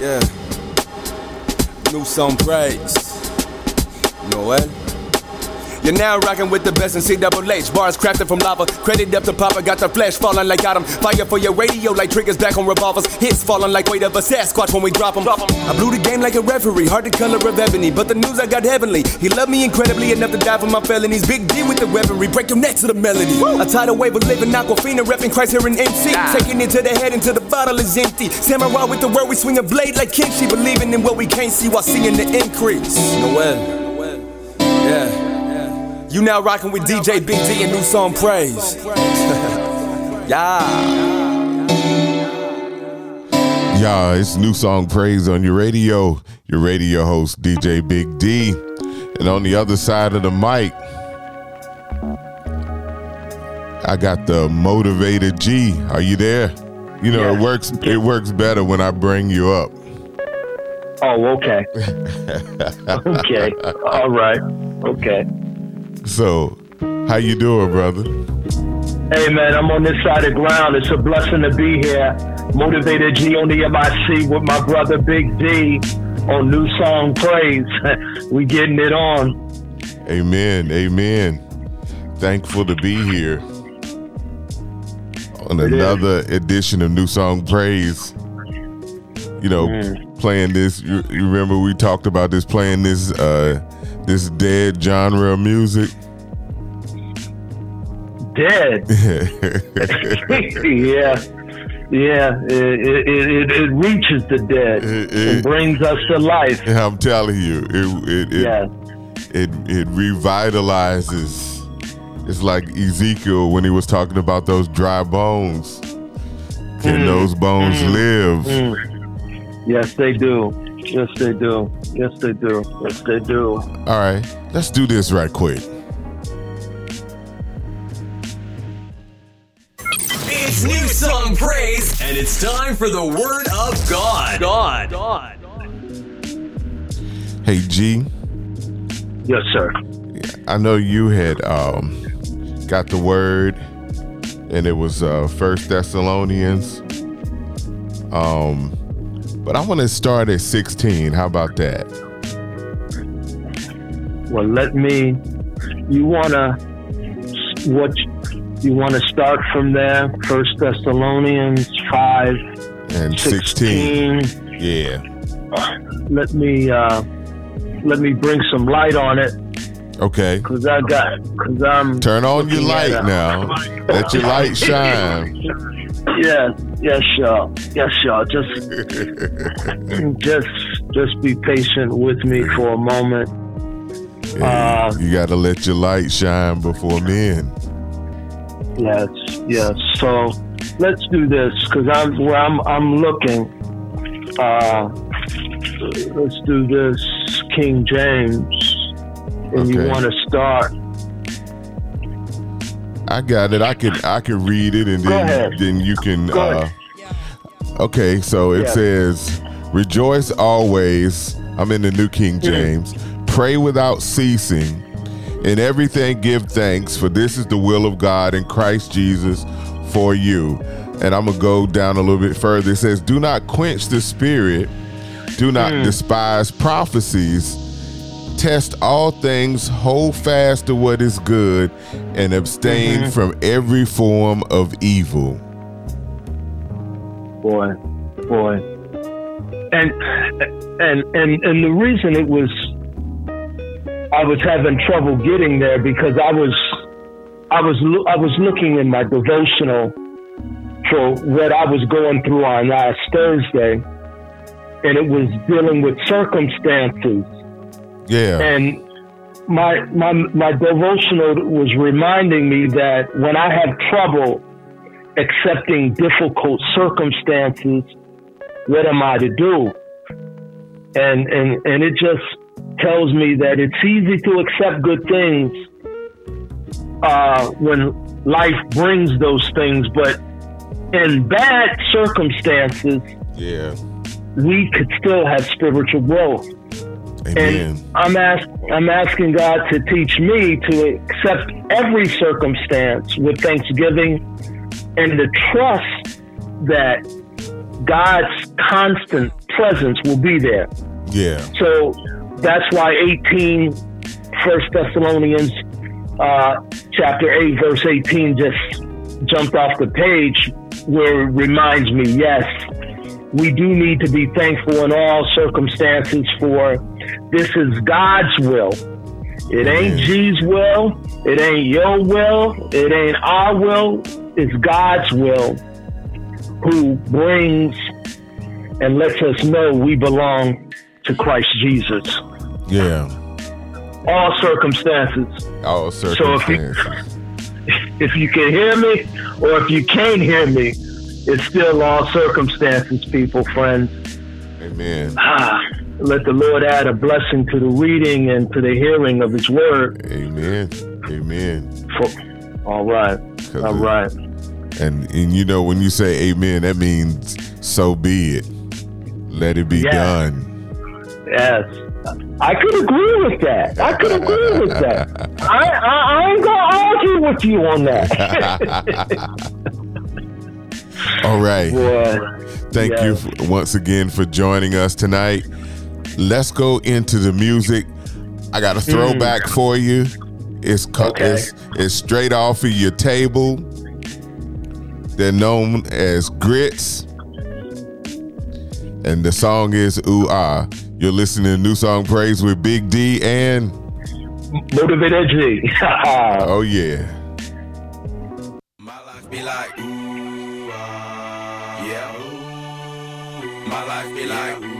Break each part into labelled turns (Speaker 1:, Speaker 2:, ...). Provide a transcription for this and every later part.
Speaker 1: Yeah. New song praise. Noel. You're now rocking with the best in CWH. Bars crafted from lava. Credit up to Papa. Got the flesh falling like Adam. Fire for your radio like triggers back on revolvers. Hits falling like weight of a Sasquatch when we drop them. I blew the game like a referee. Hard to color of ebony. But the news I got heavenly. He loved me incredibly enough to die for my felonies. Big D with the weaponry. Break your neck to the melody. A tidal wave of living Aquafina. Repping Christ here in MC. Ah. Taking it to the head until the bottle is empty. Samurai with the word. We swing a blade like Kenshi. Believing in what we can't see while seeing the increase. Noel. Yeah. You now rocking with DJ Big D and new song Praise. yeah.
Speaker 2: Y'all, it's new song praise on your radio. Your radio host, DJ Big D. And on the other side of the mic, I got the Modavador G. Are you there? You know, it
Speaker 3: Yes.
Speaker 2: works it works better when I bring you up.
Speaker 3: Oh, okay. okay. All right. Okay.
Speaker 2: So, how you doing, brother?
Speaker 3: Hey, man, I'm on this side of ground. It's a blessing to be here. Modavador G on the MIC with my brother Big D on New Song Praise. we getting it on.
Speaker 2: Amen. Amen. Thankful to be here on another edition of New Song Praise. You know,
Speaker 3: Mm.
Speaker 2: playing this. You, you remember we talked about this playing this uh this dead genre of music.
Speaker 3: Dead. yeah. Yeah. It, it, it, it reaches the dead
Speaker 2: It- it-
Speaker 3: brings us to life.
Speaker 2: I'm telling you, it it it,
Speaker 3: Yeah.
Speaker 2: it it revitalizes. It's like Ezekiel when he was talking about those dry bones. Can
Speaker 3: Mm.
Speaker 2: those bones live?
Speaker 3: Mm. Yes, they do. Yes, they do. Yes, they do. Yes, they do.
Speaker 2: All right, let's do this right quick.
Speaker 4: It's new song praise, and it's time for the word of God. God. God.
Speaker 2: Hey G,
Speaker 3: Yes, sir.
Speaker 2: I know you had um, got the word, and it was uh, First Thessalonians. Um, but I want to start at 16. How about that?
Speaker 3: Well, let me. You wanna what? You wanna start from there? First Thessalonians five
Speaker 2: And 16.
Speaker 3: sixteen.
Speaker 2: Yeah.
Speaker 3: Let me uh, let me bring some light on it,
Speaker 2: Okay.
Speaker 3: cause I got, cause I'm.
Speaker 2: Turn on your light now. Let your light shine.
Speaker 3: Yes, yes, y'all. Yes, y'all. Just, just, just be patient with me for a moment. Uh,
Speaker 2: you got to let your light shine before men.
Speaker 3: Yes, yes. So let's do this because I'm where I'm. I'm looking. Uh, let's do this, King James, and you want to start.
Speaker 2: I got it. I can I can read it and then then you can uh. Okay, so it
Speaker 3: Yeah.
Speaker 2: says rejoice always. I'm in the New King
Speaker 3: Mm-hmm.
Speaker 2: James. Pray without ceasing. In everything give thanks for this is the will of God in Christ Jesus for you. And I'm going to go down a little bit further. It says do not quench the spirit. Do not
Speaker 3: Mm.
Speaker 2: despise prophecies. Test all things, hold fast to what is good, and abstain
Speaker 3: Mm-hmm.
Speaker 2: from every form of evil.
Speaker 3: boy, boy. And and and and the reason it was I was having trouble getting there because I was I was lo- I was looking in my devotional for what I was going through on last Thursday, and it was dealing with circumstances
Speaker 2: Yeah.
Speaker 3: and my my my devotional was reminding me that when I have trouble accepting difficult circumstances, what am I to do? And and and it just tells me that it's easy to accept good things uh, when life brings those things, but in bad circumstances,
Speaker 2: yeah.
Speaker 3: we could still have spiritual growth.
Speaker 2: Amen.
Speaker 3: And I'm ask, I'm asking God to teach me to accept every circumstance with thanksgiving and to trust that God's constant presence will be there.
Speaker 2: Yeah.
Speaker 3: So that's why 18, First Thessalonians uh, chapter 8, verse 18 just jumped off the page where it reminds me, yes, we do need to be thankful in all circumstances for this is God's will. It ain't G's will. It ain't your will. It ain't our will. It's God's will who brings and lets us know we belong to Christ Jesus.
Speaker 2: Yeah.
Speaker 3: All circumstances.
Speaker 2: All circumstances. So if
Speaker 3: you, if you can hear me or if you can't hear me, it's still all circumstances, people, friends.
Speaker 2: Amen.
Speaker 3: Ah, let the Lord add a blessing to the reading and to the hearing of His word.
Speaker 2: Amen. Amen.
Speaker 3: For, all right. All it, right.
Speaker 2: And and you know when you say Amen, that means so be it. Let it be yes. done.
Speaker 3: Yes. I could agree with that. I could agree with that. I, I, I ain't gonna argue with you on that.
Speaker 2: All right. Thank you for, once again for joining us tonight. Let's go into the music. I got a throwback mm. for you. It's, okay. it's it's straight off of your table. They're known as grits. And the song is Ooh Ah. You're listening to New Song Praise with Big D and
Speaker 3: Modavador G.
Speaker 2: oh yeah.
Speaker 1: My life be like ooh ah, yeah. my life be like, ooh,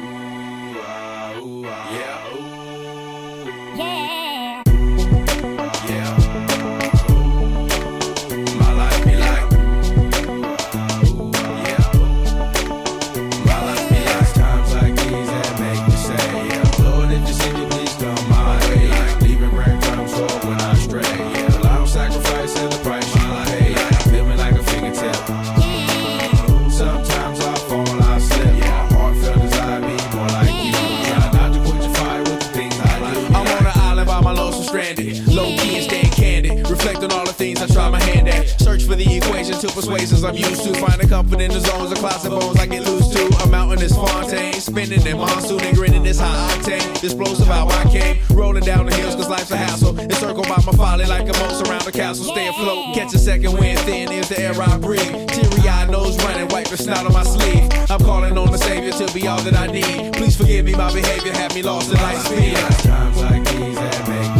Speaker 5: to persuasions I'm used to. Finding comfort in the zones of closet bones I get loose to. A mountain is Fontaine, spinning in monsoon and grinning this high octane. Explosive how I came, rolling down the hills cause life's a hassle. Encircled by my folly like a moat around the castle. Stay afloat, catch a second wind, thin is the air I breathe. Teary eyed nose running, wipe the snout on my sleeve. I'm calling on the Savior to be all that I need. Please forgive me, my behavior had me lost in light speed.
Speaker 1: Times like these that make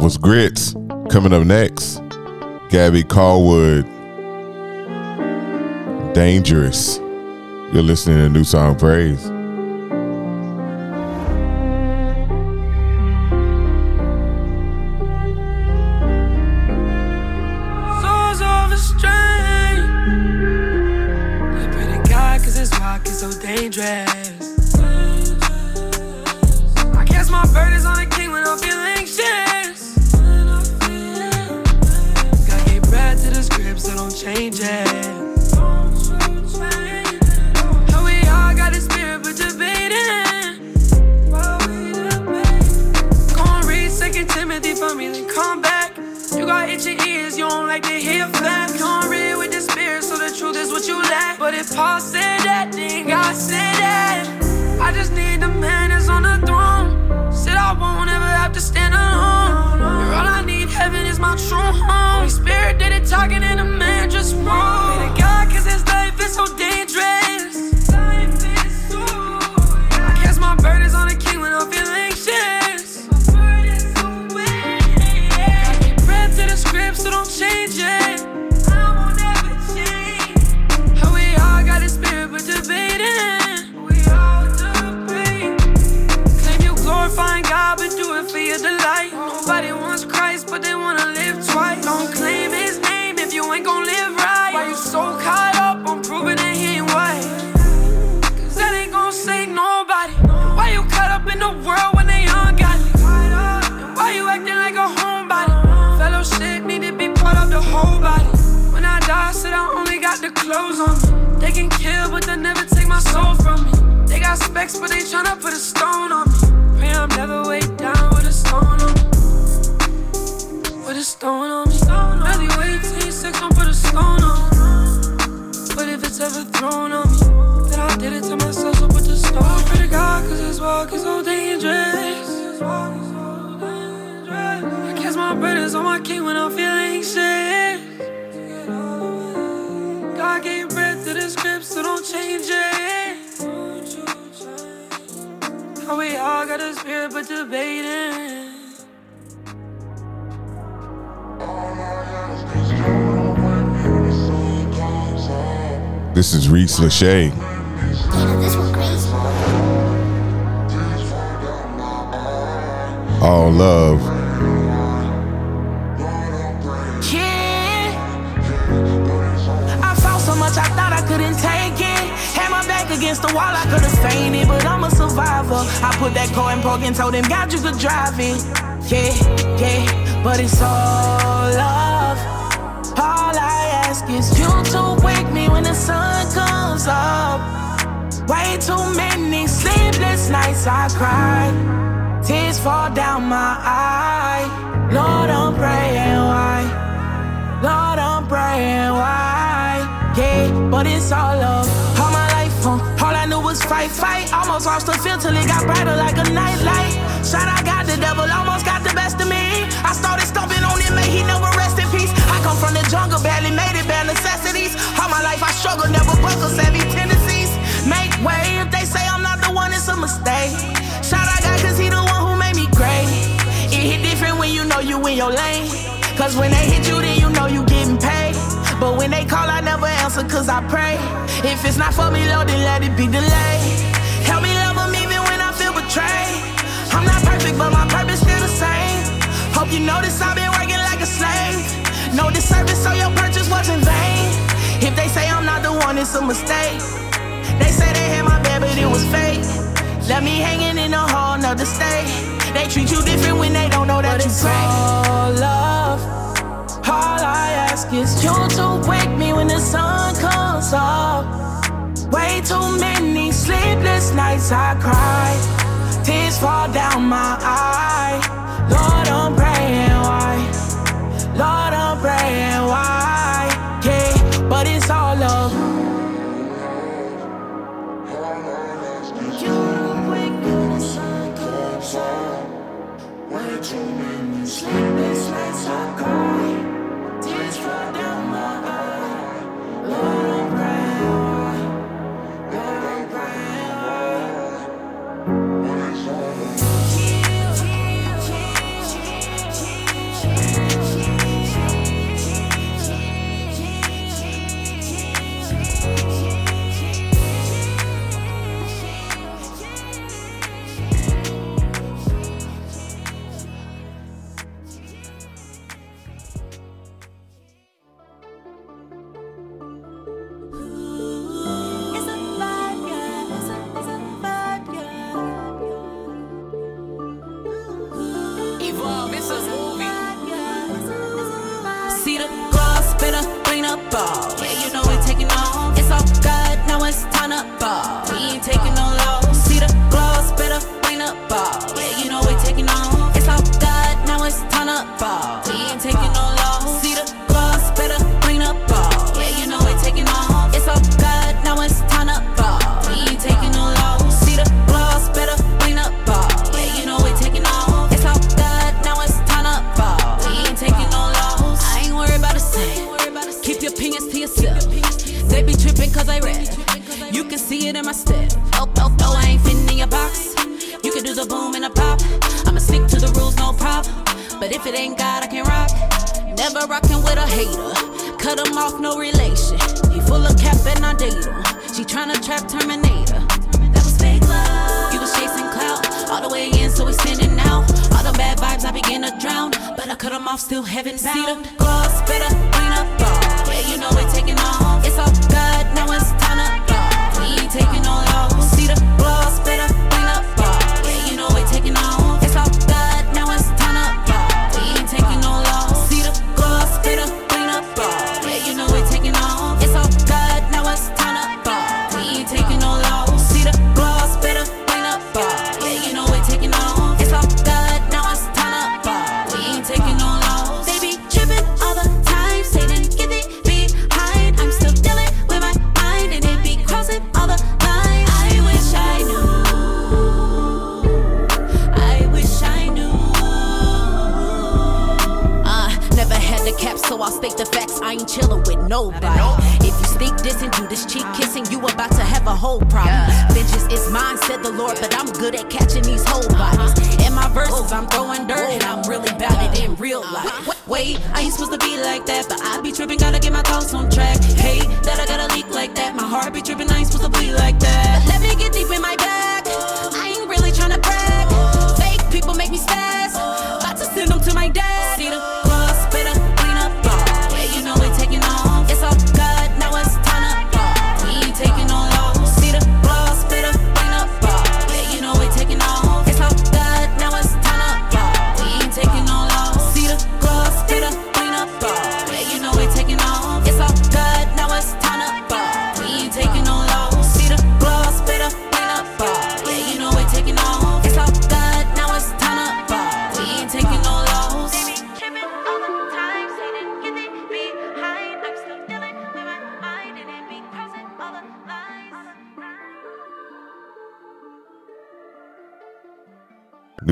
Speaker 2: Was Grits. Coming up next, Gabby Callwood. Dangerous. You're listening to New Song Praise.
Speaker 6: Said that, said that. I just need the man that's on the throne. Said I won't ever have to stand alone. All I need, heaven is my true home. Spirit did it talking, man just life is so dangerous. I cast my burdens on the king when I feel anxious. I to the script, so don't change it. But. We all debate. Claim you glorifying God, but do it for your delight. Nobody wants Christ, but they wanna live twice. Don't claim his name if you ain't gon' live right. Why you so caught up on proving that he ain't white? Cause that ain't gon' save nobody. Why you caught up in the world when they ungodly? And why you acting like a homebody? Fellowship need to be part of the whole body. When I die, I said I only got the clothes on. They can kill, but my soul from me. They got specs, but they tryna put a stone on me. Pray I'm never weighed down with a stone on me. With a stone on me. Really wait till you sex, don't put a stone on me. But if it's ever thrown on me, then I did it to myself, so put the stone. Pray to God, cause this walk is so dangerous. I cast my burdens on my king when I'm feeling anxious. God gave script, so don't change it. How we all got a spirit, but debating.
Speaker 2: This is Reece Lache. All love.
Speaker 6: Against the wall, I could have fainted, but I'm a survivor. I put that car in park and told him, God, you could drive it. Yeah, yeah, but it's all love. All I ask is you to wake me when the sun comes up. Way too many sleepless nights I cried. Tears fall down my eye. Lord, I'm praying why. Lord, I'm praying why. Yeah, but it's all love. Knew was fight, fight. Almost lost the feel till it got brighter like a nightlight. Shot, I got the devil, almost got the best of me. I started stomping on him, may he never rest in peace. I come from the jungle, barely made it, bare necessities. All my life I struggle, never buckle, savvy tendencies. Make way if they say I'm not the one, it's a mistake. Shot, I got cause he the one who made me great. It hit different when you know you in your lane. Cause when they hit you, then you know you getting paid. But when they call, I never answer cause I pray. If it's not for me, Lord, then let it be delayed. Help me love them even when I feel betrayed. I'm not perfect, but my purpose still the same. Hope you notice I've been working like a slave. No disservice, so your purchase wasn't vain. If they say I'm not the one, it's a mistake. They say they had my bed, but it was fake. Left me hanging in a whole nother state. They treat you different when they don't know that but you it's all love. All I ask is you to wake me when the sun comes up. Way too many sleepless nights I cry. Tears fall down my eye.
Speaker 7: And I date him. She tryna trap Terminator. That was fake love. You was chasing clout. All the way in, so we standing out. All the bad vibes, I begin to drown. But I cut him off, still heaven bound. See the gloss, better clean up ball. Yeah, you know we're taking off. It's all God, now it's time to ball. We ain't taking no loss. See the gloss, better clean up ball. Yeah, you know we're taking off. Nobody. If you sneak this and do this cheek kissing, you about to have a whole problem. Vengeance is mine, said the Lord, but I'm good at catching these whole bodies. Uh-huh. In my verses, I'm throwing dirt, and I'm really bout it in real uh-huh. life. Wait, I ain't supposed to be like that, but I be tripping, gotta get my thoughts on track. Hey, that I gotta leak like that, my heart be tripping, I ain't supposed to bleed like that. But Let me get deep in my bag, I ain't really tryna brag. Fake people make me spaz,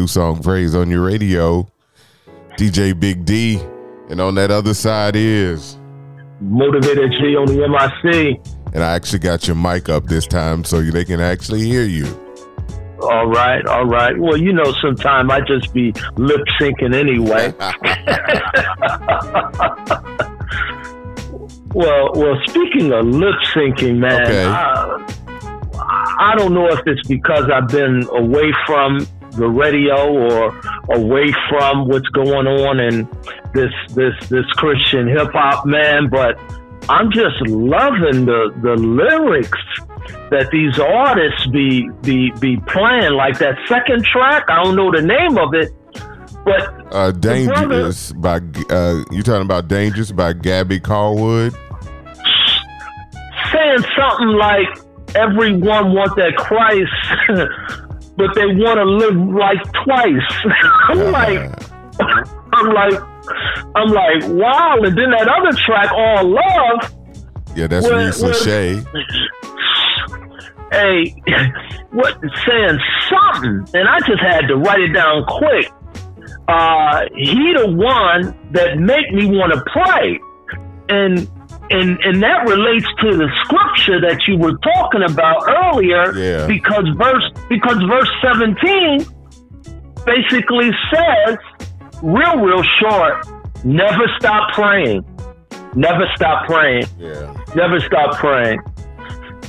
Speaker 2: song praise on your radio. DJ Big D. And on that other side is.
Speaker 3: Modavador G on the MIC.
Speaker 2: And I actually got your mic up this time so they can actually hear you.
Speaker 3: All right, all right. Well, you know, sometimes I just be lip syncing anyway. well, well. Speaking of lip syncing, man,
Speaker 2: Okay.
Speaker 3: I, I don't know if it's because I've been away from the radio or away from what's going on in this this this Christian hip hop, man. But I'm just loving the the lyrics that these artists be be be playing. Like that second track, I don't know the name of it, but
Speaker 2: Uh, Dangerous by uh, you talking about Dangerous by Gabby Callwood?
Speaker 3: saying something like everyone want that Christ, but they want to live like twice. I'm like, I'm like, I'm like, wow. And then that other track, All Love,
Speaker 2: Yeah, that's
Speaker 3: Well,
Speaker 2: Reece
Speaker 3: well-
Speaker 2: Lache.
Speaker 3: hey, what saying something, and I just had to write it down quick. Uh, he the one that make me want to play, and and and that relates to the scripture that you were talking about earlier.
Speaker 2: Yeah.
Speaker 3: Because verse because verse seventeen basically says, real real short, never stop praying, never stop praying
Speaker 2: Yeah.
Speaker 3: never stop praying.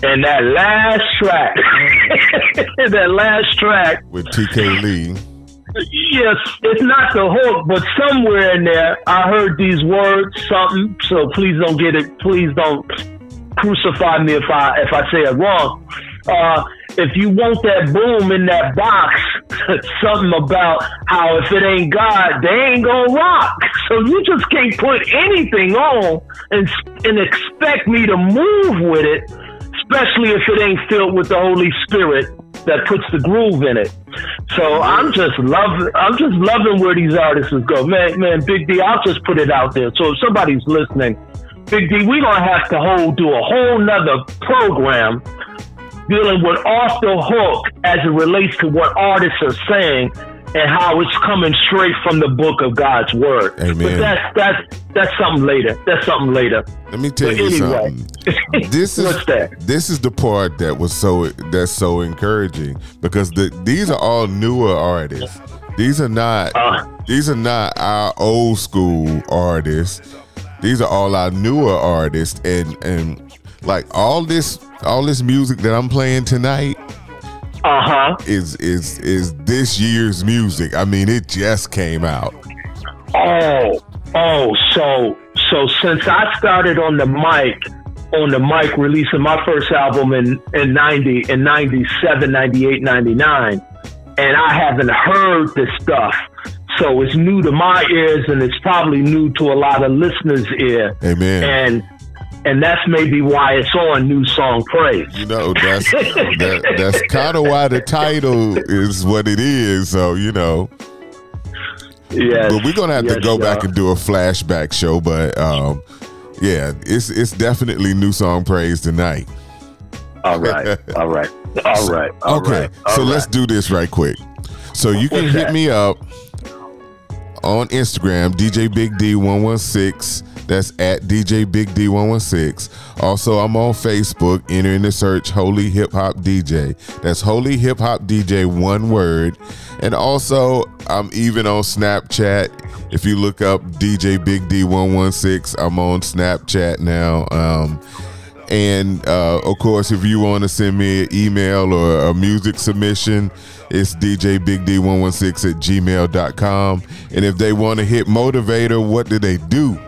Speaker 3: And that last track, that last track,
Speaker 2: With TK Lee.
Speaker 3: Yes, it's not the hook, but somewhere in there, I heard these words, something. So please don't get it. Please don't crucify me if I if I say it wrong. Uh, if you want that boom in that box, something about how if it ain't God, they ain't gonna rock. So you just can't put anything on and and expect me to move with it, especially if it ain't filled with the Holy Spirit. That puts the groove in it. So I'm just loving I'm just loving where these artists go. Man, man, Big D, I'll just put it out there. So if somebody's listening, Big D, we're gonna have to hold do a whole nother program dealing with off the hook as it relates to what artists are saying and how it's coming straight from the book of God's word.
Speaker 2: Amen.
Speaker 3: But that's that's that's something later. That's something later.
Speaker 2: Let me tell
Speaker 3: But
Speaker 2: you
Speaker 3: anyway.
Speaker 2: something. This is
Speaker 3: What's that?
Speaker 2: this is the part that was so that's so encouraging because the these are all newer artists. These are not
Speaker 3: Uh.
Speaker 2: these are not our old school artists. These are all our newer artists and and like all this all this music that I'm playing tonight
Speaker 3: Uh huh.
Speaker 2: is is is this year's music. I mean, it just came out.
Speaker 3: Oh, oh, so so since I started on the mic, on the mic releasing my first album in in 90 in 97, 98, 99, and I haven't heard this stuff. So it's new to my ears and it's probably new to a lot of listeners' ear.
Speaker 2: Amen.
Speaker 3: And and that's maybe why it's on New Song Praise.
Speaker 2: You know, that's that, that's kind of why the title is what it is. So you know,
Speaker 3: Yes.
Speaker 2: but we're gonna have to
Speaker 3: yes,
Speaker 2: go back and do a flashback show. But um, yeah, it's it's definitely new song praise tonight.
Speaker 3: All right. All right. All right. All
Speaker 2: okay,
Speaker 3: right, all
Speaker 2: so
Speaker 3: right.
Speaker 2: let's do this right quick. So you can
Speaker 3: What's
Speaker 2: hit
Speaker 3: that?
Speaker 2: me up on Instagram, DJ Big D one one six. That's at DJ Big D one one six. Also, I'm on Facebook. Enter in the search Holy Hip Hop DJ. That's Holy Hip Hop DJ, one word. And also, I'm even on Snapchat. If you look up DJ Big D one one six, I'm on Snapchat now. Um, and uh, of course, if you want to send me an email or a music submission, it's djbigd116 at gmail.com. And if they want to hit Modavador, what do they do?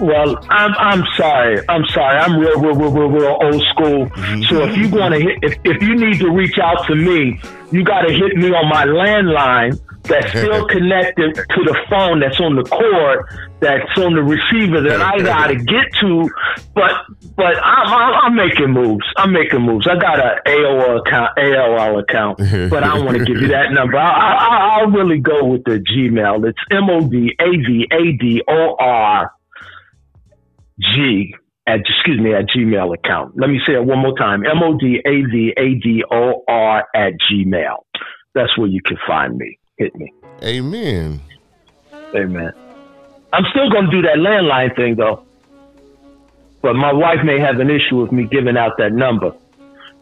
Speaker 3: Well, I'm I'm sorry. I'm sorry. I'm real, real, real, real, real old school. Mm-hmm. So if you want to hit, if, if you need to reach out to me, you got to hit me on my landline that's still connected to the phone that's on the cord that's on the receiver that I got to get to. But but I'm, I'm I'm making moves. I'm making moves. I got a AOL account, AOL account, but I don't want to give you that number. I, I, I'll really go with the Gmail. It's M O D A V A D O R. G at excuse me at Gmail account. Let me say it one more time. M O D A V A D O R at Gmail. That's where you can find me. Hit me.
Speaker 2: Amen.
Speaker 3: Amen. I'm still gonna do that landline thing though. But my wife may have an issue with me giving out that number.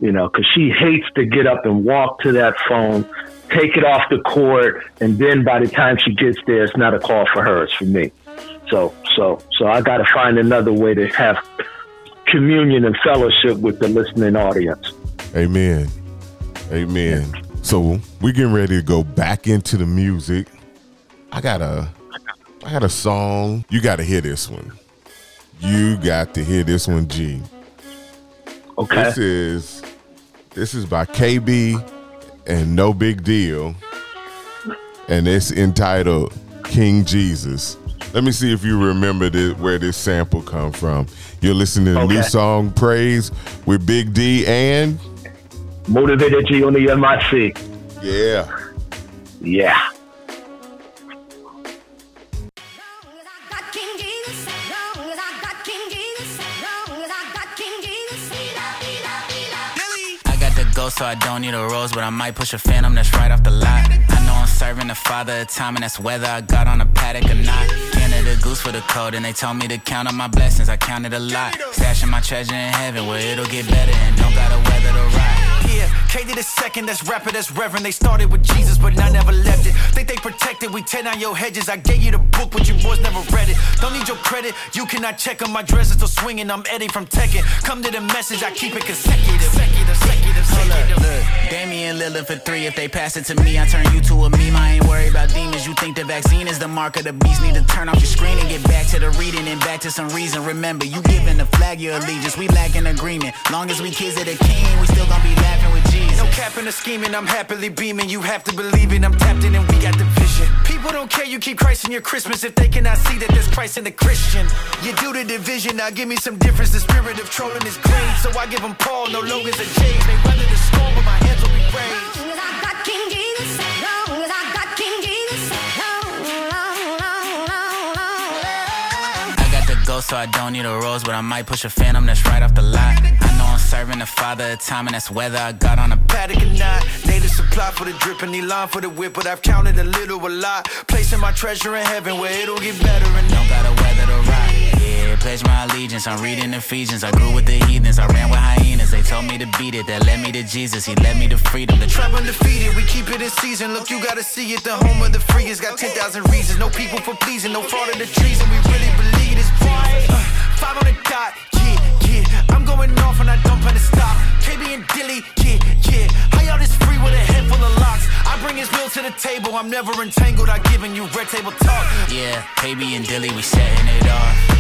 Speaker 3: You know, because she hates to get up and walk to that phone, take it off the cord, and then by the time she gets there, it's not a call for her; it's for me. So, so, so I got to find another way to have communion and fellowship with the listening audience.
Speaker 2: Amen. Amen. So we're getting ready to go back into the music. I got a I got a song. You gotta hear this one. You got to hear this one, G.
Speaker 3: Okay.
Speaker 2: This is this is by KB and No Big Deal. And it's entitled King Jesus. Let me see if you remember this, where this sample come from. You're listening to the
Speaker 3: New
Speaker 2: Song Praise with Big D and
Speaker 3: Modavador G on the MIC.
Speaker 2: yeah.
Speaker 3: Yeah.
Speaker 8: I got the go, so I don't need a rose, but I might push a phantom that's right off the lot. I know I'm serving the father of time, and that's whether I got on a Patek or not. Canada goose for the code, and they told me to count on my blessings. I counted a lot. Stashing my treasure in heaven where it'll get better and don't gotta weather the ride.
Speaker 9: Yeah, KD the second, that's rapper, that's reverend. They started with Jesus, but I never left it. Think they protected, we tear down your hedges. I gave you the book, but you boys never read it. Don't need your credit, you cannot check on my dress is still swinging. I'm Eddie from Tekken. Come to the message, I keep it consecutive. Consecutive, consecutive,
Speaker 8: Damian Lillard for three. If they pass it to me, I turn you to a meme. I ain't worried about demons. You think the vaccine is the mark of the beast? Need to turn off your screen and get back to the reading and back to some reason. Remember, you giving the flag your allegiance. We lack an agreement. Long as we kids of the king, we still gonna be laughing with Jesus.
Speaker 9: No capping or scheming, I'm happily beaming. You have to believe it, I'm tapped in and we got the vision. People don't care, you keep Christ in your Christmas if they cannot see that there's Christ in the Christian. You do the division, now give me some difference. The spirit of trolling is green, so I give them Paul, no Logans or James. They weather the storm, but my hands will be raised.
Speaker 10: Long as I got King Jesus, long as I got King Jesus, long, long, long, long, long.
Speaker 11: I got the ghost, so I don't need a rose, but I might push a phantom that's right off the lot. I know I'm serving the father of time, and that's whether I got on a
Speaker 9: Patek or not, native supply for the drip and Elon for the whip, but I've counted a little, a lot. Placing my treasure in heaven where it'll get better and
Speaker 11: don't gotta weather the rock. Yeah, pledge my allegiance. I'm reading Ephesians. I grew with the heathens. I ran with hyenas. They told me to beat it. That led me to Jesus. He led me to freedom. The
Speaker 9: Trap undefeated, we keep it in season. Look, you gotta see it. The home of the free has got 10,000 reasons. No people for pleasing, no fraud of the treason. We really believe this. Uh, five on the dot. I'm going off and I don't plan to stop. KB and Dilly, yeah, yeah. How y'all this free with a head full of locks? I bring his will to the table. I'm never entangled. I giving you red table talk.
Speaker 11: Yeah, KB and Dilly, we setting it off.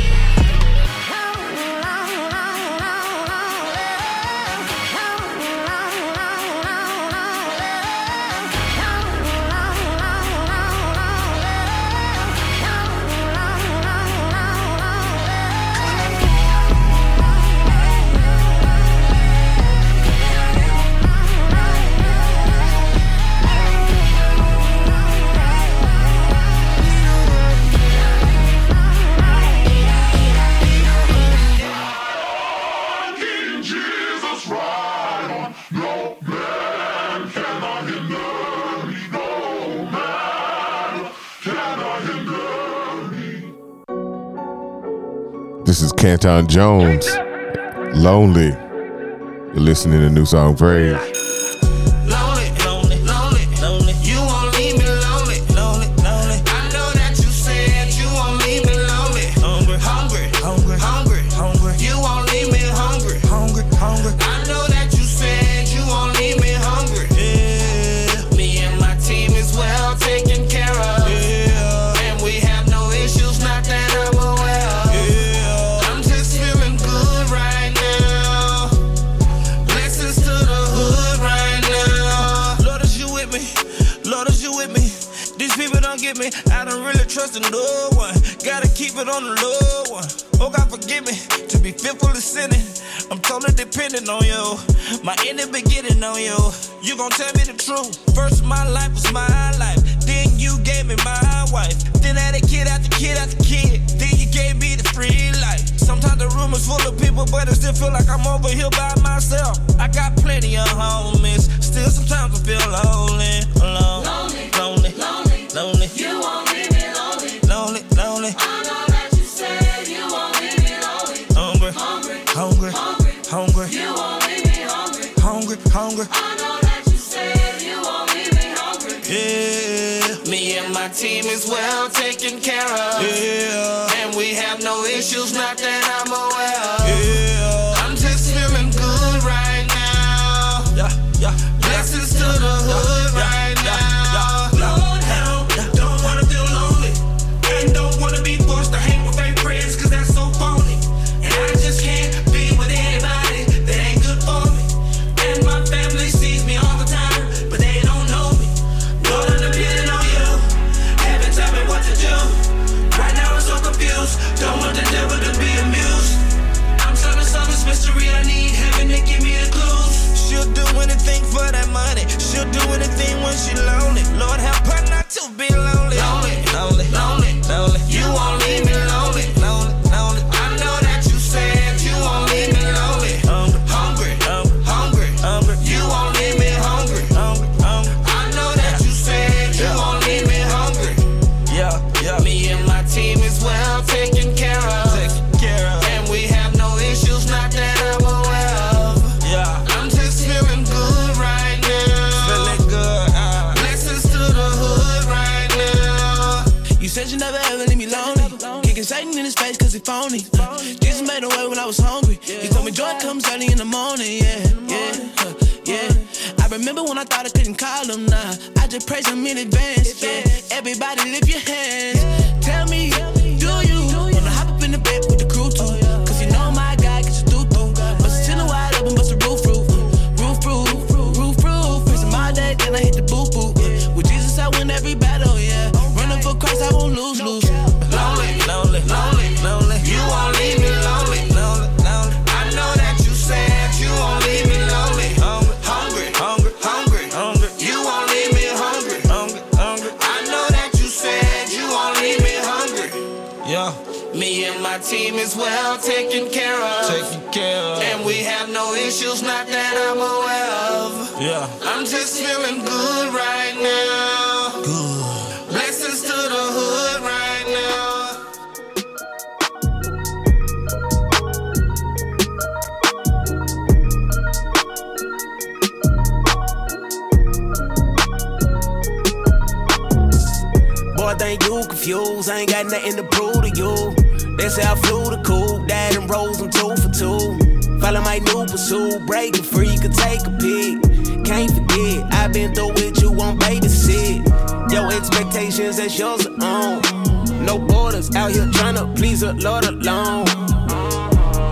Speaker 12: This is Canton Jones, Lonely. You're listening to New Song Praise.
Speaker 13: Really no one. Gotta keep it on the low one. Oh God, forgive me to be fearful of sinning. I'm totally dependent on you. My ending beginning on you. You gon' tell me the truth. First, my life was my life. Then you gave me my wife. Then I had a kid after kid after kid. Then you gave me the free life. Sometimes the room is full of people, but I still feel like I'm over here by myself. I got plenty of homies. Still, sometimes I feel lonely, alone, is well taken care of. Yeah, and we have no issues, not that I'm aware of.
Speaker 14: Just praise him in advance.
Speaker 13: Taken care of. Taken care of. And we have no issues, not that I'm aware of. Yeah. I'm just feeling good right now. Good. Blessings to the hood right now.
Speaker 15: Boy, think you confused. I ain't got nothing to prove to you. They say I flew the coop, and rose them two for two. Follow my new pursuit, breaking free, could take a peek. Can't forget, I've been through with you on babysit. Your expectations, that's yours own. No borders, out here trying to please the Lord alone.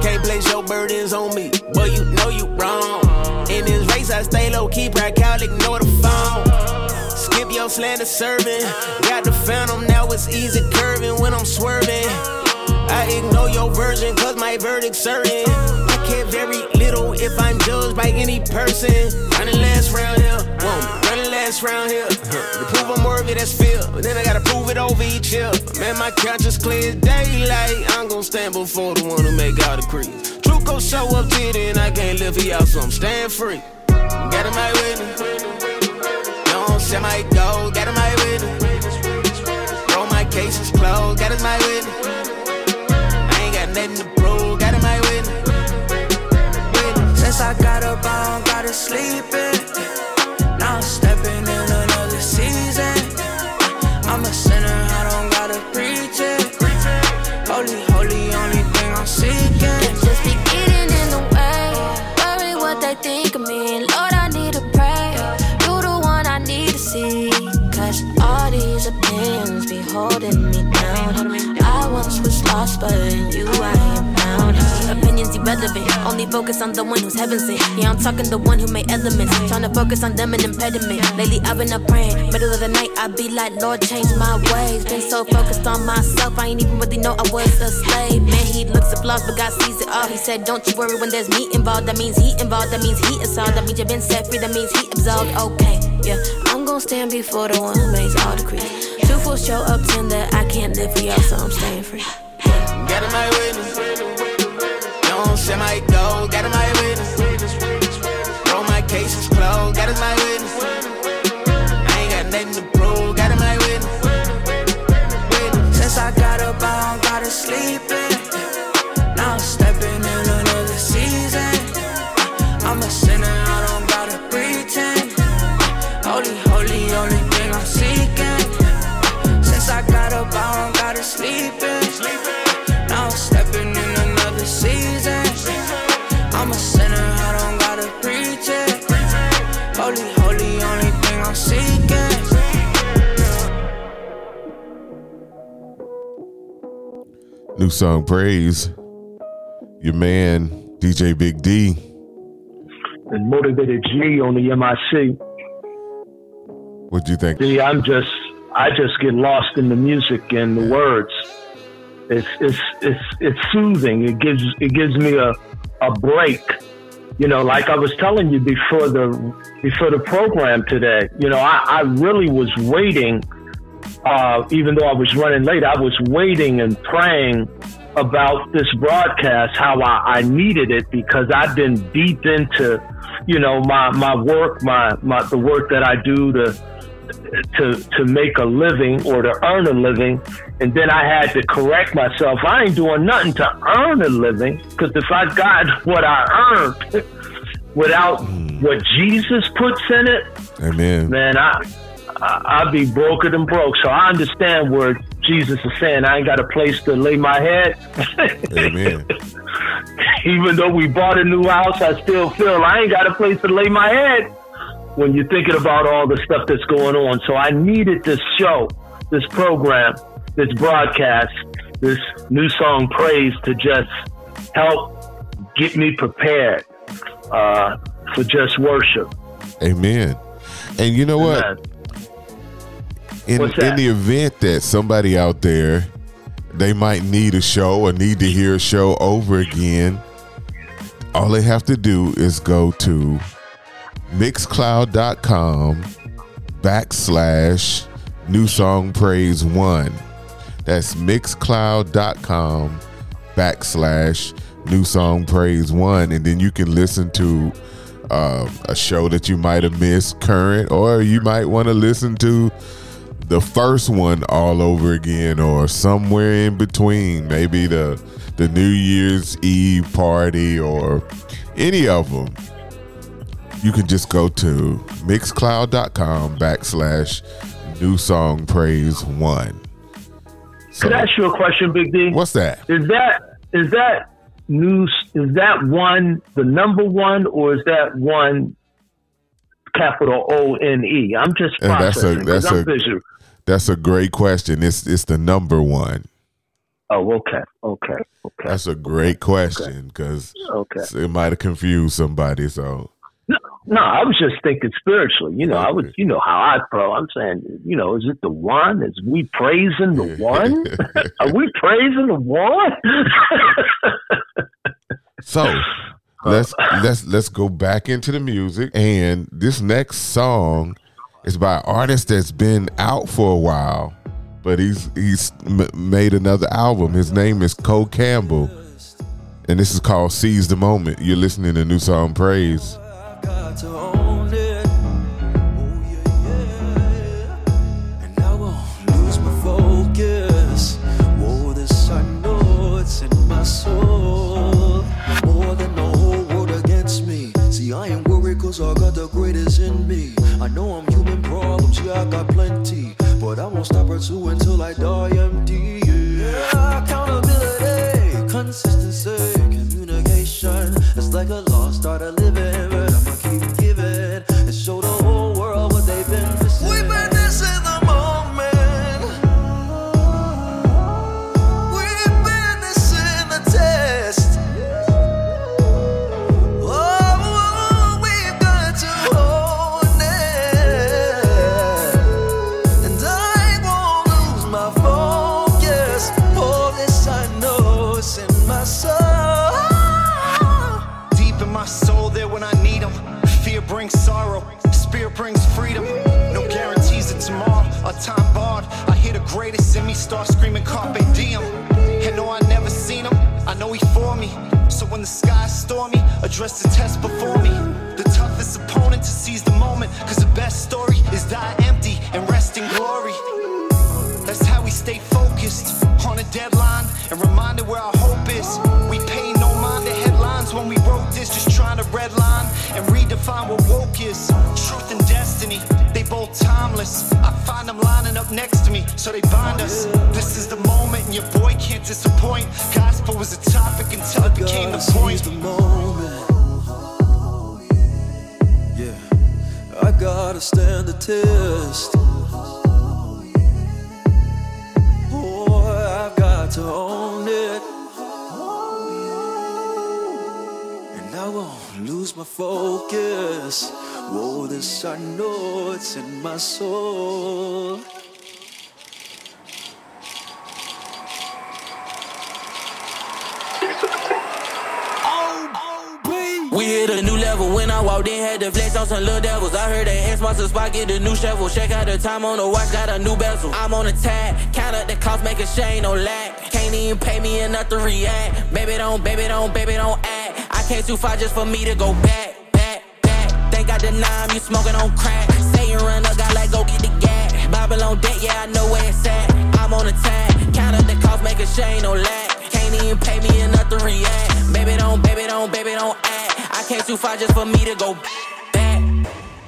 Speaker 15: Can't place your burdens on me, but you know you wrong. In this race, I stay low key, back out, ignore the phone. Skip your slander serving. Got the phantom, now it's easy curving when I'm swerving. I ignore your version, cause my verdict's certain. I care very little if I'm judged by any person. Running last round here, won't running last round here. To prove I'm worthy, that's fear. Then I gotta prove it over each year. Man, my conscience clear as daylight. I'm gonna stand before the one who make all the creeds. Truth gon' show up to and I can't live for y'all, so I'm staying free. Got in my witness. Don't say my go, got in my witness. Bro, my case is closed, got in my witness.
Speaker 16: Since I got up, I don't gotta sleep in. Now I'm stepping in another season. I'm a sinner, I don't gotta preach it. Holy, holy, only thing I'm seeking.
Speaker 17: Just be getting in the way. Worry what they think of me. Lord, I need to pray. You the one I need to see. Cause all these opinions be holding me down. I once was lost, but you I.
Speaker 14: Irrelevant. Only focus on the one who's heaven sent. Yeah, I'm talking the one who made elements. Trying to focus on them an impediment. Lately, I've been up praying. Middle of the night, I be like, Lord, change my ways. Been so focused on myself, I ain't even really know I was a slave. Man, he looks at flaws, but God sees it all. He said, Don't you worry when there's me involved. That means he involved. That means he is all. That means you've been set free. That means he absolved. Okay, yeah. I'm gonna stand before the one who makes all decrees. Truthful show up tender. I can't live for y'all, so I'm staying free.
Speaker 2: New song praise. Your man DJ Big D.
Speaker 3: And Modavador G on the MIC.
Speaker 2: What do you think?
Speaker 3: See, I'm just, I just get lost in the music and the words. It's, it's, it's, it's soothing. It gives, it gives me a, a break. You know, like I was telling you before the, before the program today. You know, I, I really was waiting. Uh, even though I was running late, I was waiting and praying about this broadcast, how I, I needed it because I've been deep into, you know, my, my work, my, my, the work that I do to, to to make a living or to earn a living, and then I had to correct myself. I ain't doing nothing to earn a living because if I got what I earned without what Jesus puts in it,
Speaker 2: Amen.
Speaker 3: man, I, I I'd be broken and broke. So I understand where Jesus is saying I ain't got a place to lay my head.
Speaker 2: Amen.
Speaker 3: Even though we bought a new house, I still feel I ain't got a place to lay my head when you're thinking about all the stuff that's going on. So I needed this show, this program, this broadcast, this new song praise to just help get me prepared uh, for just worship.
Speaker 2: Amen. And you know what? In in the event that somebody out there they might need a show or need to hear a show over again, all they have to do is go to mixcloud.com backslash new song praise one. That's mixcloud.com backslash new song praise one. And then you can listen to um, a show that you might have missed current, or you might want to listen to the first one all over again, or somewhere in between. Maybe the the New Year's Eve party, or any of them. You can just go to mixcloud.com backslash new song praise one.
Speaker 3: Could I ask you a question, Big D?
Speaker 2: What's that?
Speaker 3: Is that is that news? Is that one the number one, or is that one capital O N E? I'm just
Speaker 2: And that's a that's a. that's a great question. It's it's the number one.
Speaker 3: Oh, okay, okay, okay.
Speaker 2: That's a great question because
Speaker 3: Okay.
Speaker 2: it might have confused somebody. So
Speaker 3: No, no, I was just thinking spiritually. You know, I was, you know how I flow. I'm saying, you know, is it the one? Is we praising the one? Are we praising the one?
Speaker 2: so uh, let's let's let's go back into the music. And this next song is by an artist that's been out for a while, but he's he's made another album. His name is Cole Campbell, and this is called "Seize the Moment." You're listening to New Song Praise.
Speaker 18: it's. I know I'm problems, I got plenty. But I won't stop pursuing until I die empty. Yeah, accountability, consistency, communication. It's like a lost art
Speaker 19: address the test before me. The toughest opponent to seize the moment. Cause the best story is die empty and rest in glory. That's how we stay focused on a deadline and reminded where our hope is. We pay no mind to headlines when we wrote this, just trying to redline and redefine what woke is. Truth and destiny, they both timeless. I find them lining up next to me, so they bind us. This is the moment, and your boy can't disappoint. Gospel was a topic until it became the point.
Speaker 18: Gotta stand the test. Oh, I've got to own it. And I won't lose my focus. Whoa, this I know it's in my soul.
Speaker 15: We hit when I walked in, had to flex on some little devils. I heard they ask monster spot, get a new shovel. Check out the time on the watch, got a new bezel. I'm on a tag, count up the cost, make a shame, no lack. Can't even pay me enough to react. Baby, don't, baby, don't, baby, don't act. I came too far just for me to go back, back, back. Think I deny him, you smoking on crack. Say you run up, got like go get the gas. Bible on deck, yeah, I know where it's at. I'm on a tag, count up the cost, make a shame, no lack. Can't even pay me enough to react. Baby, don't, baby, don't, baby, don't act. Came too far just for me to go back.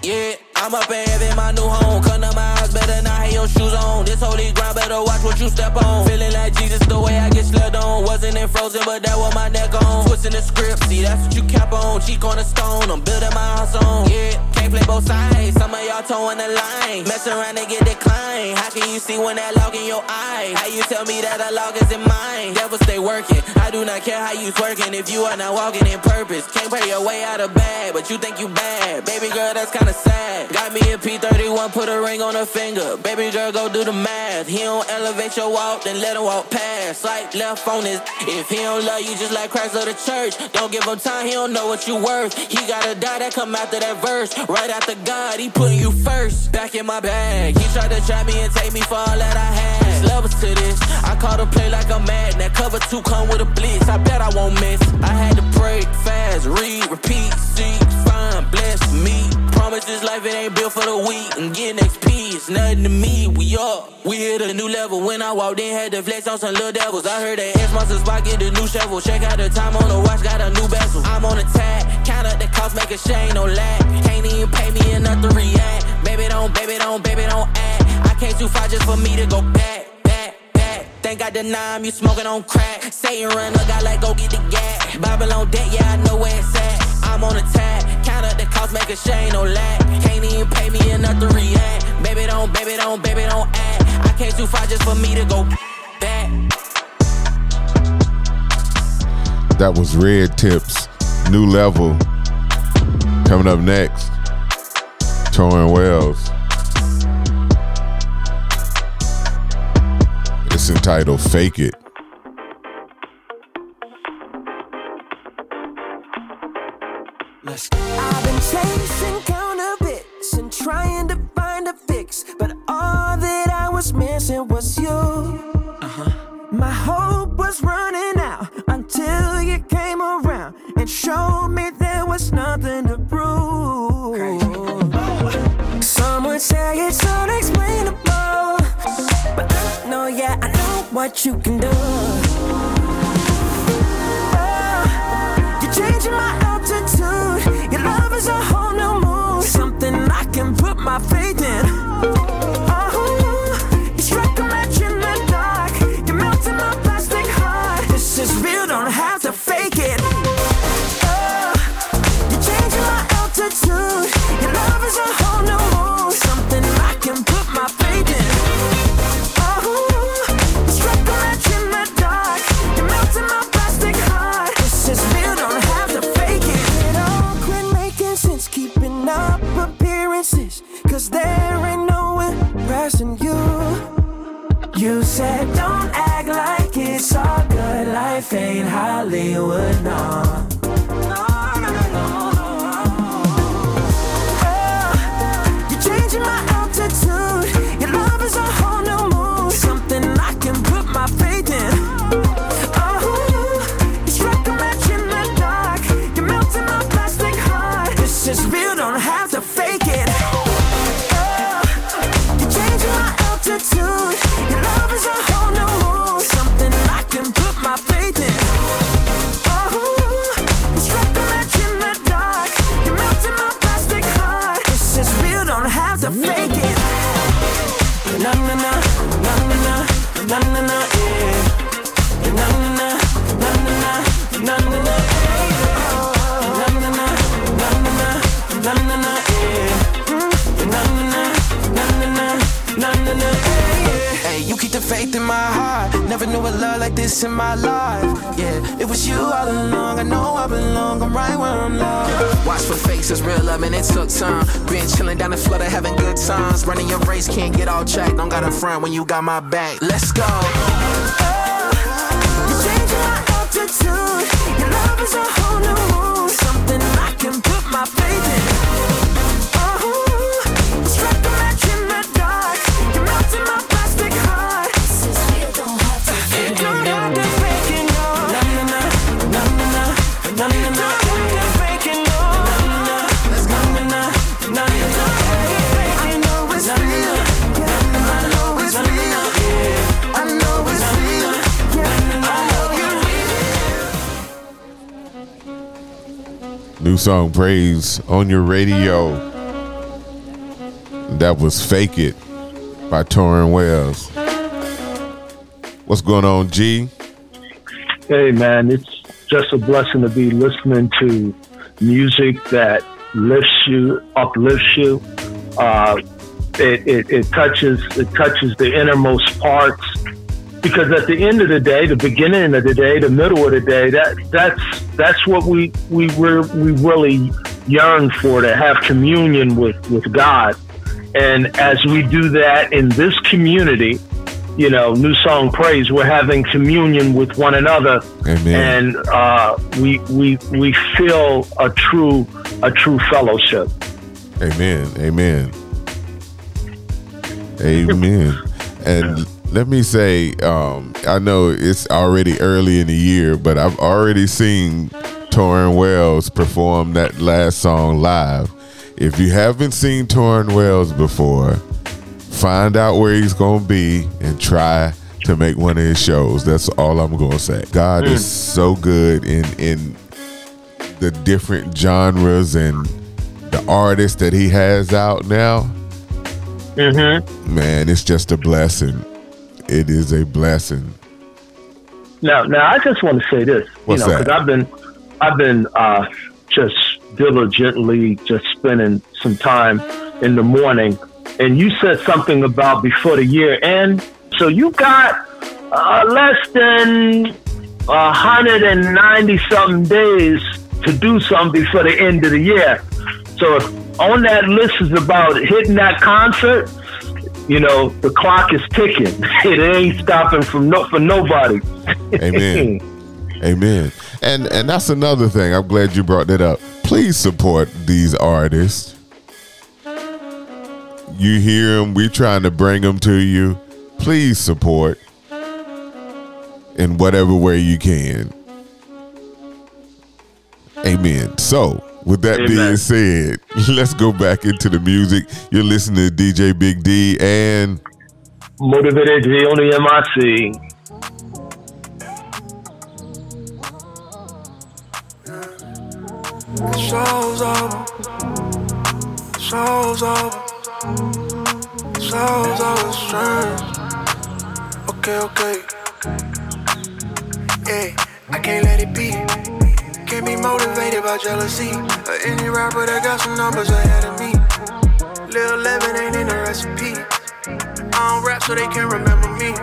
Speaker 15: Yeah, I'm up in heaven, my new home. Come to my house, better not have your shoes on. This holy ground, better watch what you step on. Feeling like Jesus, the way I get slept on. Wasn't in frozen, but that was my neck on. Twisting the script, see, that's what you cap on. Cheek on the stone, I'm building my house on. Yeah, can't play both sides. Some of y'all towing the line. Mess around and get declined. How can you see when that log in your eye? How you tell me that a log is in mine? Devil stay working. I do not care how you twerking if you are not walking in purpose. Can't pray your way out of bad, but you think you bad. Baby girl, that's kinda sad. Got me a P31, put a ring on her finger. Baby girl, go do the math. He don't elevate your walk, then let him walk past. Like left on his. If he don't love you, just like Christ of the church. Don't give him time, he don't know what you worth. He gotta die that come after that verse. Right after God, he putting you first. Back in my bag. He tried to trap me and take me for all that I Levels to this. I caught a play like I'm mad. That cover two come with a blitz. I bet I won't miss. I had to pray fast, read, repeat, seek, find, bless me. Promise this life it ain't built for the weak. And getting XP is nothing to me. We up. We hit a new level. When I walked in, had to flex on some little devils. I heard that X monster spot get the new shovel. Check out the time on the watch, got a new bezel. I'm on the tag. Count up the cost, make a shame, no lag. Can't even pay me enough to react. Baby, don't, baby, don't, baby, don't act. I came too far just for me to go back, Think I deny him, you smoking on crack. Satan run, look, I like go get the gas. Babylon debt, yeah, I know where it's at. I'm on the tag, count up the cost, make a shame, no lag. Can't even pay me enough to react. Baby, don't, baby, don't, baby, don't act. I far just for me to go back.
Speaker 2: That was Red Tips, New Level. Coming up next, Torrin Wells. It's entitled Fake It.
Speaker 20: Let's go. I've been chasing counterfeits and trying to find a fix, but all that I was missing was you. Uh-huh. My hope was running out until you came around and showed me there was nothing to prove. Some would say it's unexplainable, but I know, yeah, I know what you can do. Oh, You're changing my altitude. Your love is a whole new mood. Something I can put my you
Speaker 12: got my back. Let's go.
Speaker 2: Song Praise on your radio. That was Fake It by Torrin Wells. What's going on, G?
Speaker 3: Hey man, it's just a blessing to be listening to music that lifts you, uplifts you. Uh, it, it, it touches it touches the innermost parts because at the end of the day, the beginning of the day, the middle of the day, that that's that's what we we were we really yearn for to have communion with with God. And as we do that in this community, you know, New Song Praise, we're having communion with one another,
Speaker 2: Amen.
Speaker 3: and uh, we we we feel a true a true fellowship.
Speaker 2: Amen. Amen. Amen. And let me say, um, I know it's already early in the year, but I've already seen Torrin Wells perform that last song live. If you haven't seen Torrin Wells before, find out where he's going to be and try to make one of his shows. That's all I'm going to say. God is so good in in the different genres and the artists that he has out now.
Speaker 3: Mm-hmm.
Speaker 2: Man, it's just a blessing. It is a blessing.
Speaker 3: Now, now I just want to say this,
Speaker 2: What's
Speaker 3: you know, because I've been, I've been uh, just diligently just spending some time in the morning, and you said something about before the year end. So you got uh, less than a hundred and ninety something days to do something before the end of the year. So if on that list is about hitting that concert, you know the clock is ticking. It ain't stopping from no for nobody.
Speaker 2: Amen. Amen. And and that's another thing. I'm glad you brought that up. Please support these artists. You hear them. We're trying to bring them to you. Please support in whatever way you can. Amen. So, with that being said, let's go back into the music. You're listening to DJ Big D and
Speaker 3: Modavador G on the MIC.
Speaker 16: The show's over. Show's over. Show's over. Strange. Okay, okay. Yeah, I can't let it be. Can't be motivated by jealousy. Or any rapper that got some numbers ahead of me. Lil Levin ain't in the recipe. I don't rap so they can remember me.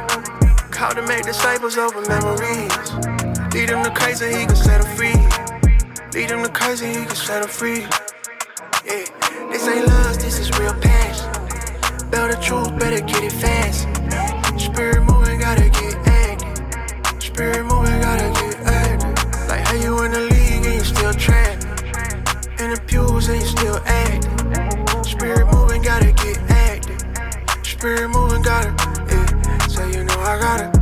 Speaker 16: Called to make disciples over memories. Lead them to and he can set them free. Lead them to and he can set them free. Yeah, this ain't love, this is real passion. Bell the truth, better get it fast. Spirit moving, gotta get active. Spirit moving, gotta get active. Like how you in the In the pews and you still acting. Spirit moving, gotta get active. Spirit moving, gotta, yeah. So you know I gotta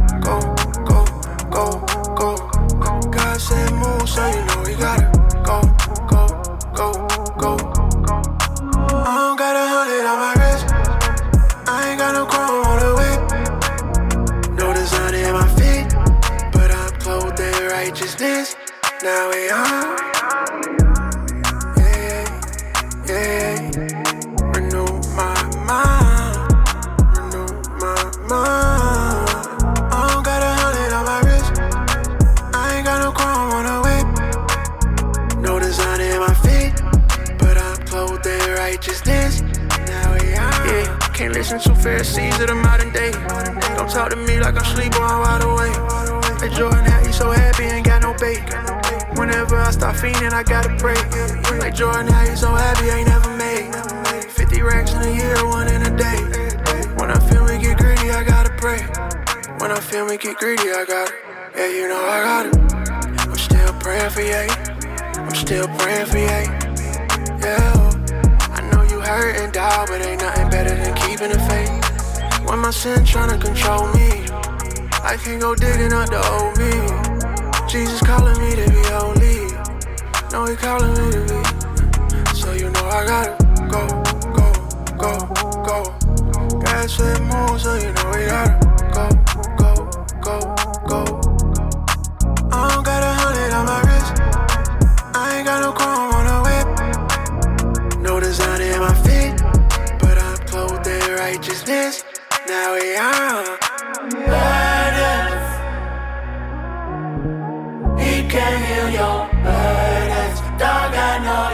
Speaker 16: Whenever I I gotta pray. Like Jordan, how you so happy, ain't never made. 50 racks in a year, one in a day. When I feel me get greedy, I gotta pray. When I feel me get greedy, I gotta. Yeah, you know I gotta. I'm still praying for you. I'm still praying for you. Yeah, I know you hurt and doubt, but ain't nothing better than keeping the faith. When my sin tryna control me, I can't go digging up the old me. Jesus calling me to be holy. No, he calling me to be. So you know I gotta go, go, go, go. God said move, so you know we gotta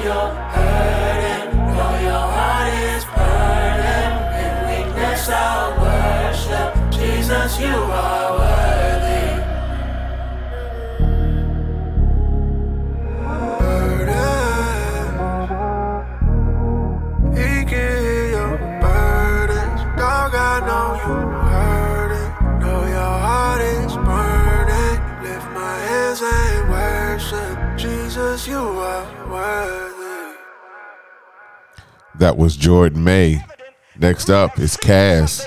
Speaker 16: you're hurting, know your heart is burning. In weakness, I worship Jesus, you
Speaker 21: That was Jordan May. Next up is Cass.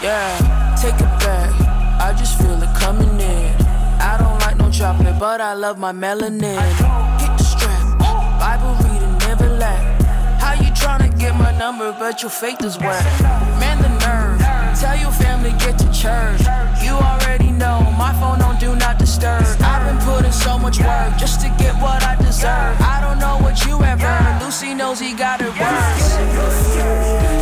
Speaker 14: Yeah, take it back. I just feel it coming in. I don't like no chocolate, but I love my melanin. My number, but your faith is whack? Man, the nerve. Tell your family get to church. You already know my phone don't do not disturb. I've been putting so much work just to get what I deserve. I don't know what you have earned. Lucy knows he got it worse.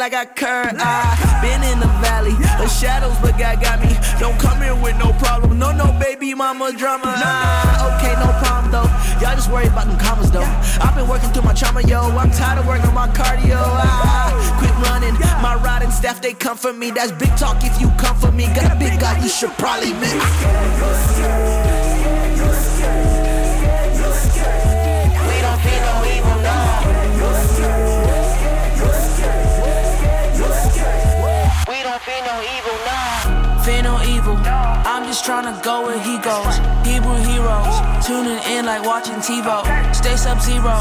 Speaker 14: Like I current. I been in the valley of shadows, but God got me. Don't come here with no problem. No, no, baby mama drama. Nah, okay, no problem though. Y'all just worry about them commas though. I've been working through my trauma, yo. I'm tired of working on my cardio. I quit running. My riding staff, they come for me. That's big talk if you come for me. Got a big guy, you should probably miss. Just trying to go where he goes. Hebrew heroes. Tuning in like watching TiVo. Stay sub zero.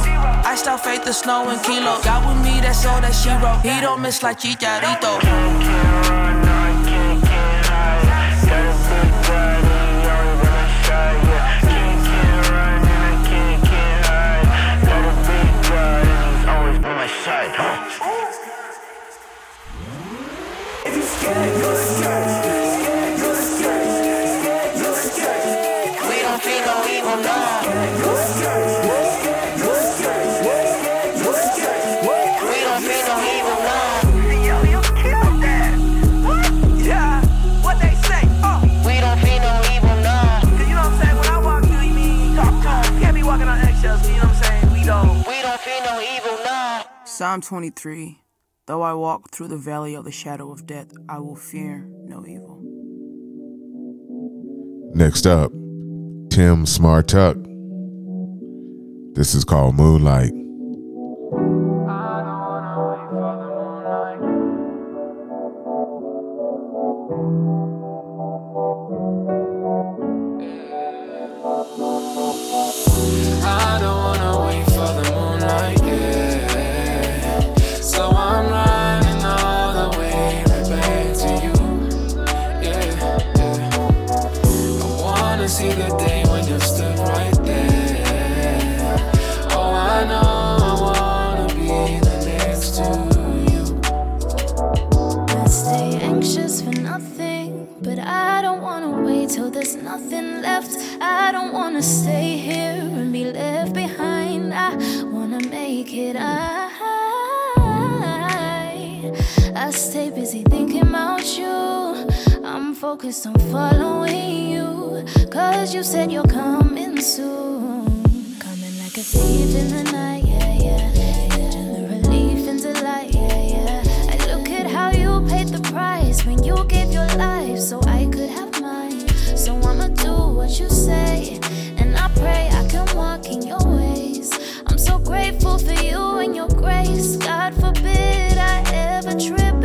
Speaker 14: I stop faith the snow and kilo. Got with me, that's all that she wrote. He don't miss like Chicharito.
Speaker 12: We
Speaker 14: Psalm 23 Though I walk through the valley of the shadow of death, I will fear no evil.
Speaker 21: Next up, Tim Smartuck. This is called Moonlight.
Speaker 14: I don't wanna
Speaker 17: stay here and be left behind. I wanna make it. I I stay busy thinking about you. I'm focused on following you, cause you said you're coming soon. Coming like a thief in the night, yeah, yeah. Turn the relief into light, yeah, yeah. I look at how you paid the price when you gave your life so I could have what you say, and I pray I can walk in your ways. I'm so grateful for you and your grace. God forbid I ever trip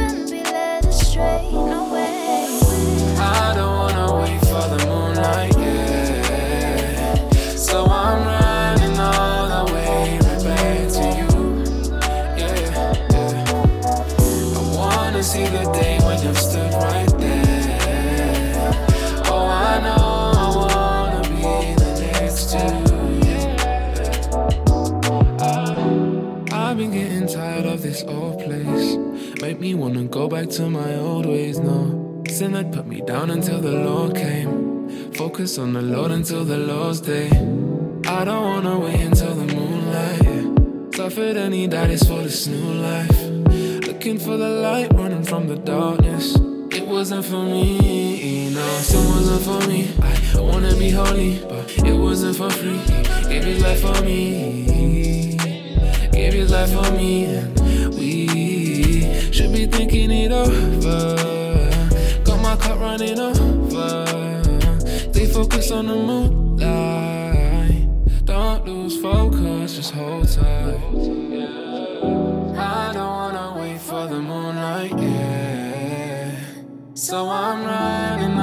Speaker 14: wanna go back to my old ways, no.
Speaker 21: Sin it, put me down until the Lord came. Focus on the Lord until the Lord's day. I don't wanna wait until the moonlight. Suffered he died is for this new life. Looking for the light, running from the darkness. It wasn't for me, no, sin wasn't for me. I wanna be holy, but it wasn't for free. He gave his life for me, gave his life for me, and we should be thinking it over. Got my cup running over. Stay focused on the moonlight. Don't lose focus, just hold tight. I don't wanna wait for the moonlight, yeah. So I'm running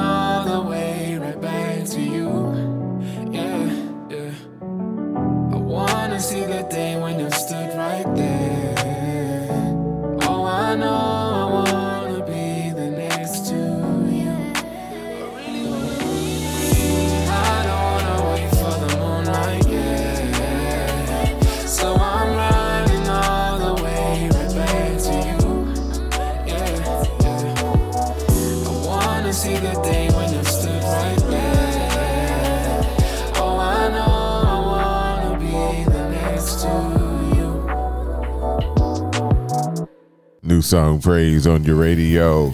Speaker 2: song praise on your radio.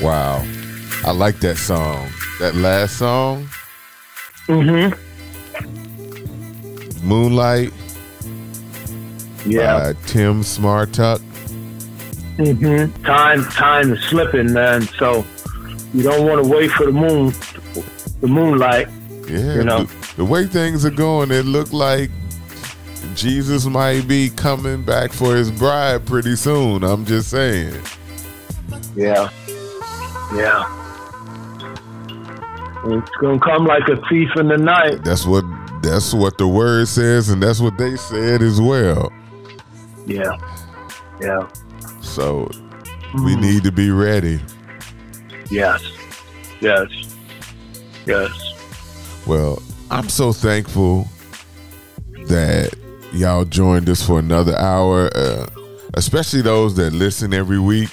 Speaker 2: Wow. I like that song. That last song,
Speaker 3: Mm-hmm.
Speaker 2: Moonlight.
Speaker 3: Yeah.
Speaker 2: Tim Smartuck.
Speaker 3: Mm-hmm. Time, time is slipping, man. So you don't want to wait for the moon, the moonlight.
Speaker 2: Yeah.
Speaker 3: You know.
Speaker 2: The, the way things are going, it looked like Jesus might be coming back for his bride pretty soon. I'm just saying.
Speaker 3: Yeah. Yeah. It's gonna come like a thief in the night.
Speaker 2: That's what that's what the word says, and that's what they said as well.
Speaker 3: Yeah. Yeah.
Speaker 2: So we mm. need to be ready.
Speaker 3: Yes. Yes. Yes.
Speaker 2: Well, I'm so thankful that y'all joined us for another hour, uh, especially those that listen every week.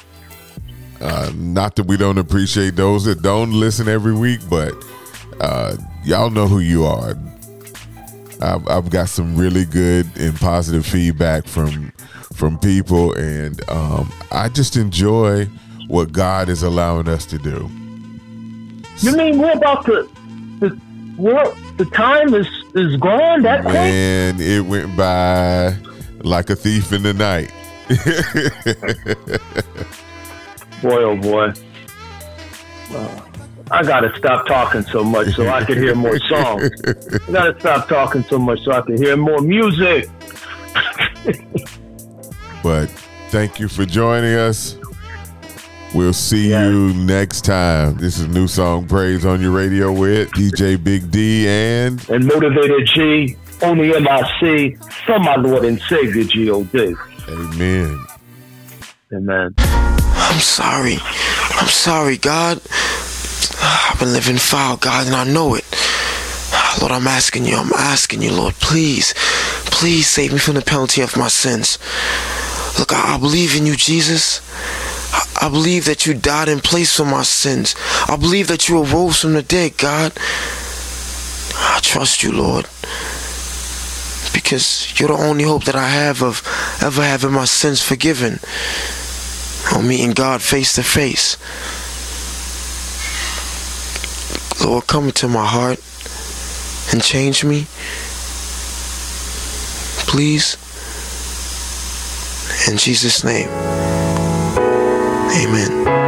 Speaker 2: Uh, not that we don't appreciate those that don't listen every week, but uh, y'all know who you are. I've, I've got some really good and positive feedback from from people, and um, I just enjoy what God is allowing us to do.
Speaker 3: You mean we're about to the what the time is is gone that quick?
Speaker 2: Man, it went by like a thief in the night.
Speaker 3: Boy, oh boy. I gotta stop talking so much so I can hear more songs. I gotta stop talking so much so I can hear more music.
Speaker 2: But thank you for joining us. We'll see you next time. This is New Song Praise on your radio with DJ Big D and
Speaker 3: And Modavador G, on the MIC from my Lord and Savior G.O.D.
Speaker 2: Amen.
Speaker 3: Amen.
Speaker 22: I'm sorry. I'm sorry, God. I've been living foul, God, and I know it. Lord, I'm asking you, I'm asking you, Lord, please, please save me from the penalty of my sins. Look, I, I believe in you, Jesus. I, believe that you died in place for my sins. I believe that you arose from the dead, God. I trust you, Lord. Because you're the only hope that I have of ever having my sins forgiven or meeting God face to face. Lord, come into my heart and change me. Please. In Jesus' name. Amen.